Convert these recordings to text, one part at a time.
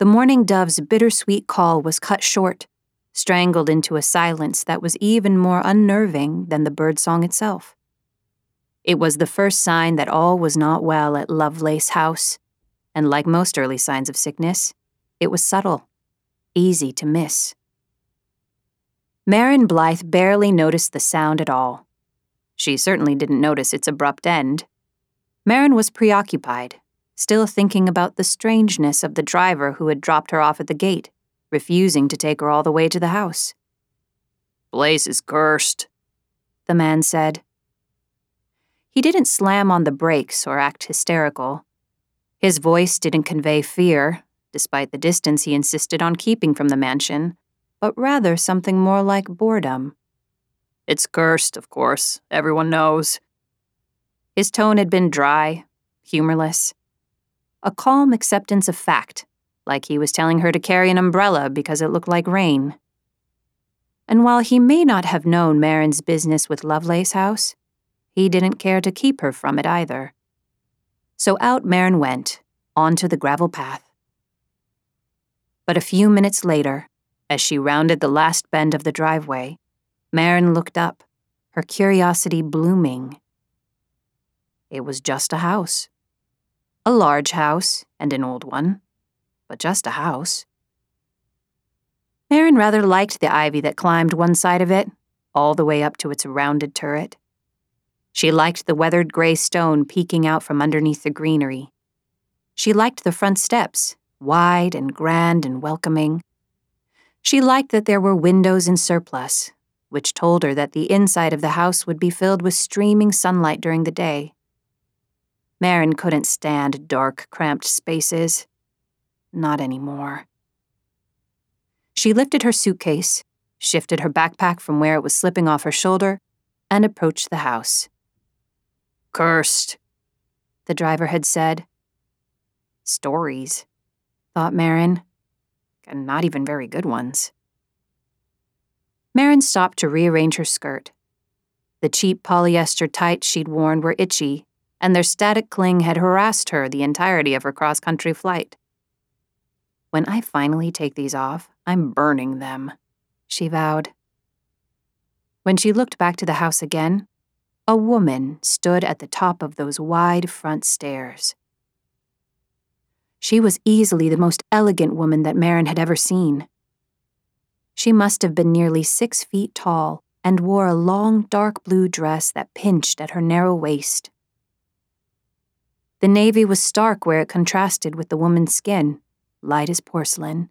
The mourning dove's bittersweet call was cut short, strangled into a silence that was even more unnerving than the birdsong itself. It was the first sign that all was not well at Lovelace House, and like most early signs of sickness, it was subtle, easy to miss. Marin Blythe barely noticed the sound at all. She certainly didn't notice its abrupt end. Marin was preoccupied, still thinking about the strangeness of the driver who had dropped her off at the gate, refusing to take her all the way to the house. Place is cursed, the man said. He didn't slam on the brakes or act hysterical. His voice didn't convey fear, despite the distance he insisted on keeping from the mansion, but rather something more like boredom. It's cursed, of course, everyone knows. His tone had been dry, humorless a calm acceptance of fact, like he was telling her to carry an umbrella because it looked like rain. And while he may not have known Marin's business with Lovelace House, he didn't care to keep her from it either. So out Marin went, onto the gravel path. But a few minutes later, as she rounded the last bend of the driveway, Marin looked up, her curiosity blooming. It was just a house. A large house and an old one, but just a house. Marin rather liked the ivy that climbed one side of it, all the way up to its rounded turret. She liked the weathered gray stone peeking out from underneath the greenery. She liked the front steps, wide and grand and welcoming. She liked that there were windows in surplus, which told her that the inside of the house would be filled with streaming sunlight during the day. Marin couldn't stand dark, cramped spaces. Not anymore. She lifted her suitcase, shifted her backpack from where it was slipping off her shoulder, and approached the house. Cursed, the driver had said. Stories, thought Marin, and not even very good ones. Marin stopped to rearrange her skirt. The cheap polyester tights she'd worn were itchy and their static cling had harassed her the entirety of her cross country flight. When I finally take these off, I'm burning them, she vowed. When she looked back to the house again, a woman stood at the top of those wide front stairs. She was easily the most elegant woman that Marin had ever seen. She must have been nearly six feet tall and wore a long dark blue dress that pinched at her narrow waist. The navy was stark where it contrasted with the woman's skin, light as porcelain,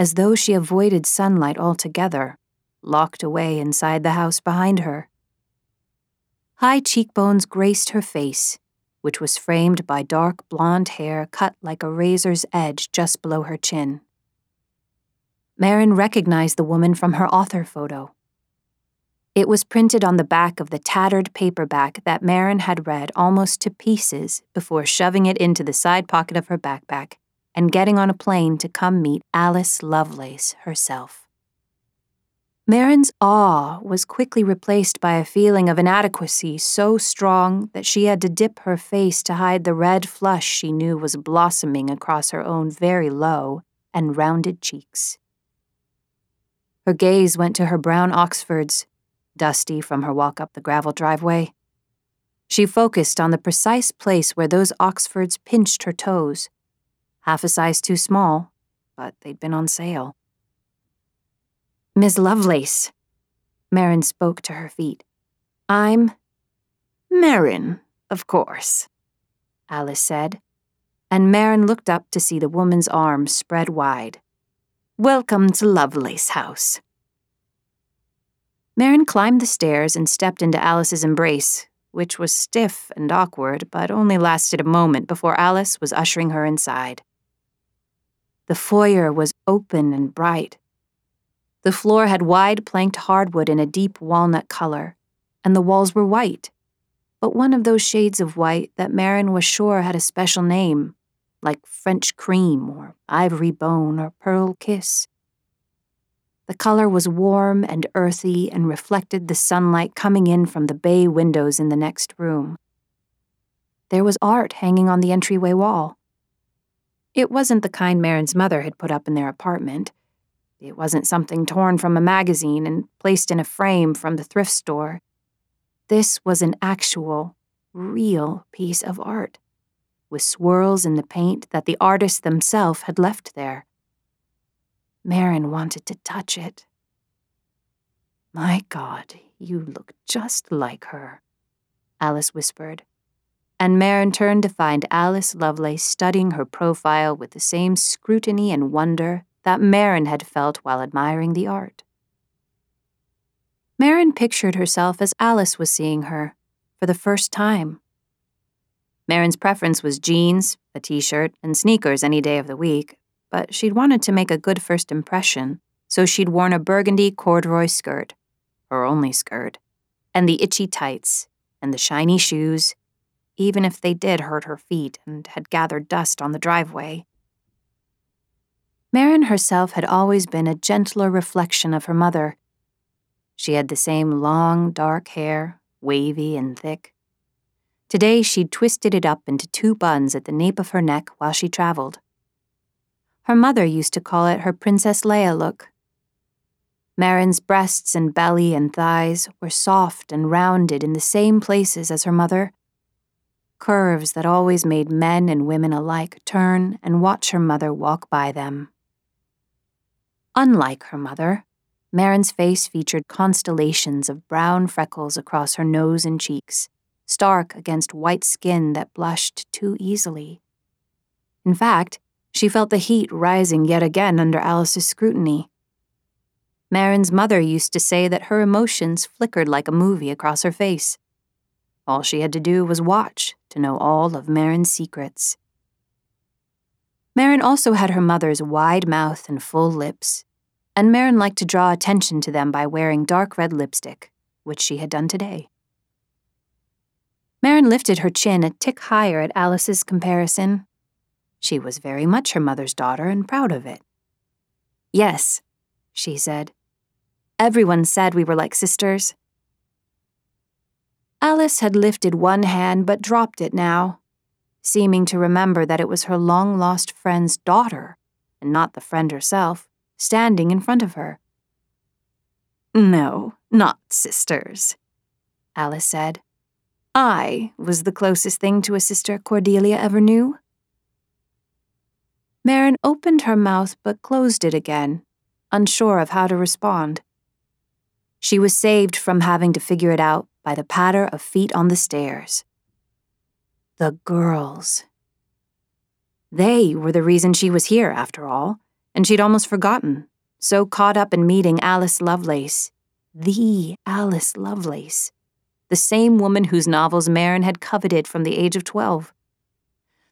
as though she avoided sunlight altogether, locked away inside the house behind her. High cheekbones graced her face, which was framed by dark blonde hair cut like a razor's edge just below her chin. Marin recognized the woman from her author photo. It was printed on the back of the tattered paperback that Marin had read almost to pieces before shoving it into the side pocket of her backpack and getting on a plane to come meet Alice Lovelace herself. Marin's awe was quickly replaced by a feeling of inadequacy so strong that she had to dip her face to hide the red flush she knew was blossoming across her own very low and rounded cheeks. Her gaze went to her brown Oxfords dusty from her walk up the gravel driveway. She focused on the precise place where those Oxfords pinched her toes. Half a size too small, but they'd been on sale. Miss Lovelace, Marin spoke to her feet. I'm. Marin, of course, Alice said, and Marin looked up to see the woman's arms spread wide. Welcome to Lovelace House. Marin climbed the stairs and stepped into Alice's embrace, which was stiff and awkward, but only lasted a moment before Alice was ushering her inside. The foyer was open and bright. The floor had wide planked hardwood in a deep walnut color, and the walls were white, but one of those shades of white that Marin was sure had a special name, like French cream or ivory bone or pearl kiss. The color was warm and earthy and reflected the sunlight coming in from the bay windows in the next room. There was art hanging on the entryway wall. It wasn't the kind Marin's mother had put up in their apartment. It wasn't something torn from a magazine and placed in a frame from the thrift store. This was an actual, real piece of art, with swirls in the paint that the artist themselves had left there. Marin wanted to touch it. My God, you look just like her, Alice whispered. And Marin turned to find Alice Lovelace studying her profile with the same scrutiny and wonder that Marin had felt while admiring the art. Marin pictured herself as Alice was seeing her for the first time. Marin's preference was jeans, a t shirt, and sneakers any day of the week, but she'd wanted to make a good first impression, so she'd worn a burgundy corduroy skirt, her only skirt, and the itchy tights, and the shiny shoes, even if they did hurt her feet and had gathered dust on the driveway. Marin herself had always been a gentler reflection of her mother. She had the same long, dark hair, wavy and thick. Today she'd twisted it up into two buns at the nape of her neck while she traveled. Her mother used to call it her Princess Leia look. Marin's breasts and belly and thighs were soft and rounded in the same places as her mother, curves that always made men and women alike turn and watch her mother walk by them. Unlike her mother, Marin's face featured constellations of brown freckles across her nose and cheeks, stark against white skin that blushed too easily. In fact, she felt the heat rising yet again under Alice's scrutiny. Marin's mother used to say that her emotions flickered like a movie across her face. All she had to do was watch to know all of Marin's secrets. Marin also had her mother's wide mouth and full lips, and Marin liked to draw attention to them by wearing dark red lipstick, which she had done today. Marin lifted her chin a tick higher at Alice's comparison. She was very much her mother's daughter and proud of it. Yes, she said. Everyone said we were like sisters. Alice had lifted one hand but dropped it now seeming to remember that it was her long lost friend's daughter, and not the friend herself, standing in front of her. No, not sisters, Alice said. I was the closest thing to a sister Cordelia ever knew. Marin opened her mouth but closed it again, unsure of how to respond. She was saved from having to figure it out by the patter of feet on the stairs. The girls. They were the reason she was here, after all, and she'd almost forgotten, so caught up in meeting Alice Lovelace. The Alice Lovelace. The same woman whose novels Marin had coveted from the age of 12.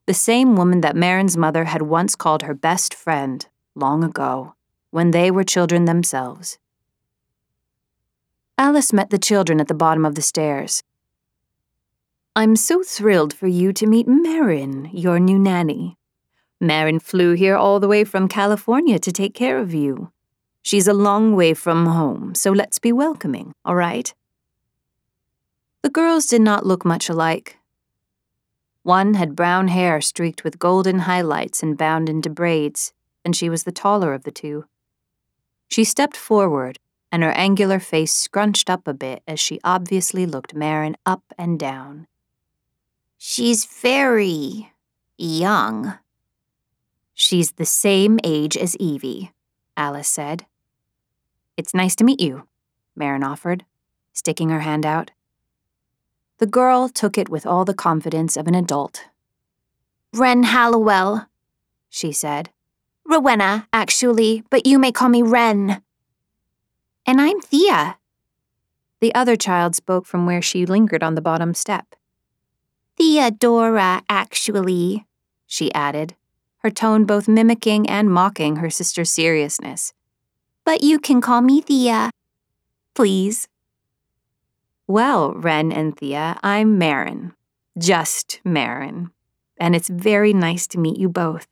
The same woman that Marin's mother had once called her best friend, long ago, when they were children themselves. Alice met the children at the bottom of the stairs, I'm so thrilled for you to meet Marin, your new nanny. Marin flew here all the way from California to take care of you. She's a long way from home, so let's be welcoming, all right? The girls did not look much alike. One had brown hair streaked with golden highlights and bound into braids, and she was the taller of the two. She stepped forward, and her angular face scrunched up a bit as she obviously looked Marin up and down. She's very young. She's the same age as Evie, Alice said. It's nice to meet you, Marin offered, sticking her hand out. The girl took it with all the confidence of an adult. Wren Hallowell, she said. Rowena, actually, but you may call me Wren. And I'm Thea. The other child spoke from where she lingered on the bottom step. Theodora, actually, she added, her tone both mimicking and mocking her sister's seriousness. But you can call me Thea. Please. Well, Wren and Thea, I'm Marin. Just Marin. And it's very nice to meet you both.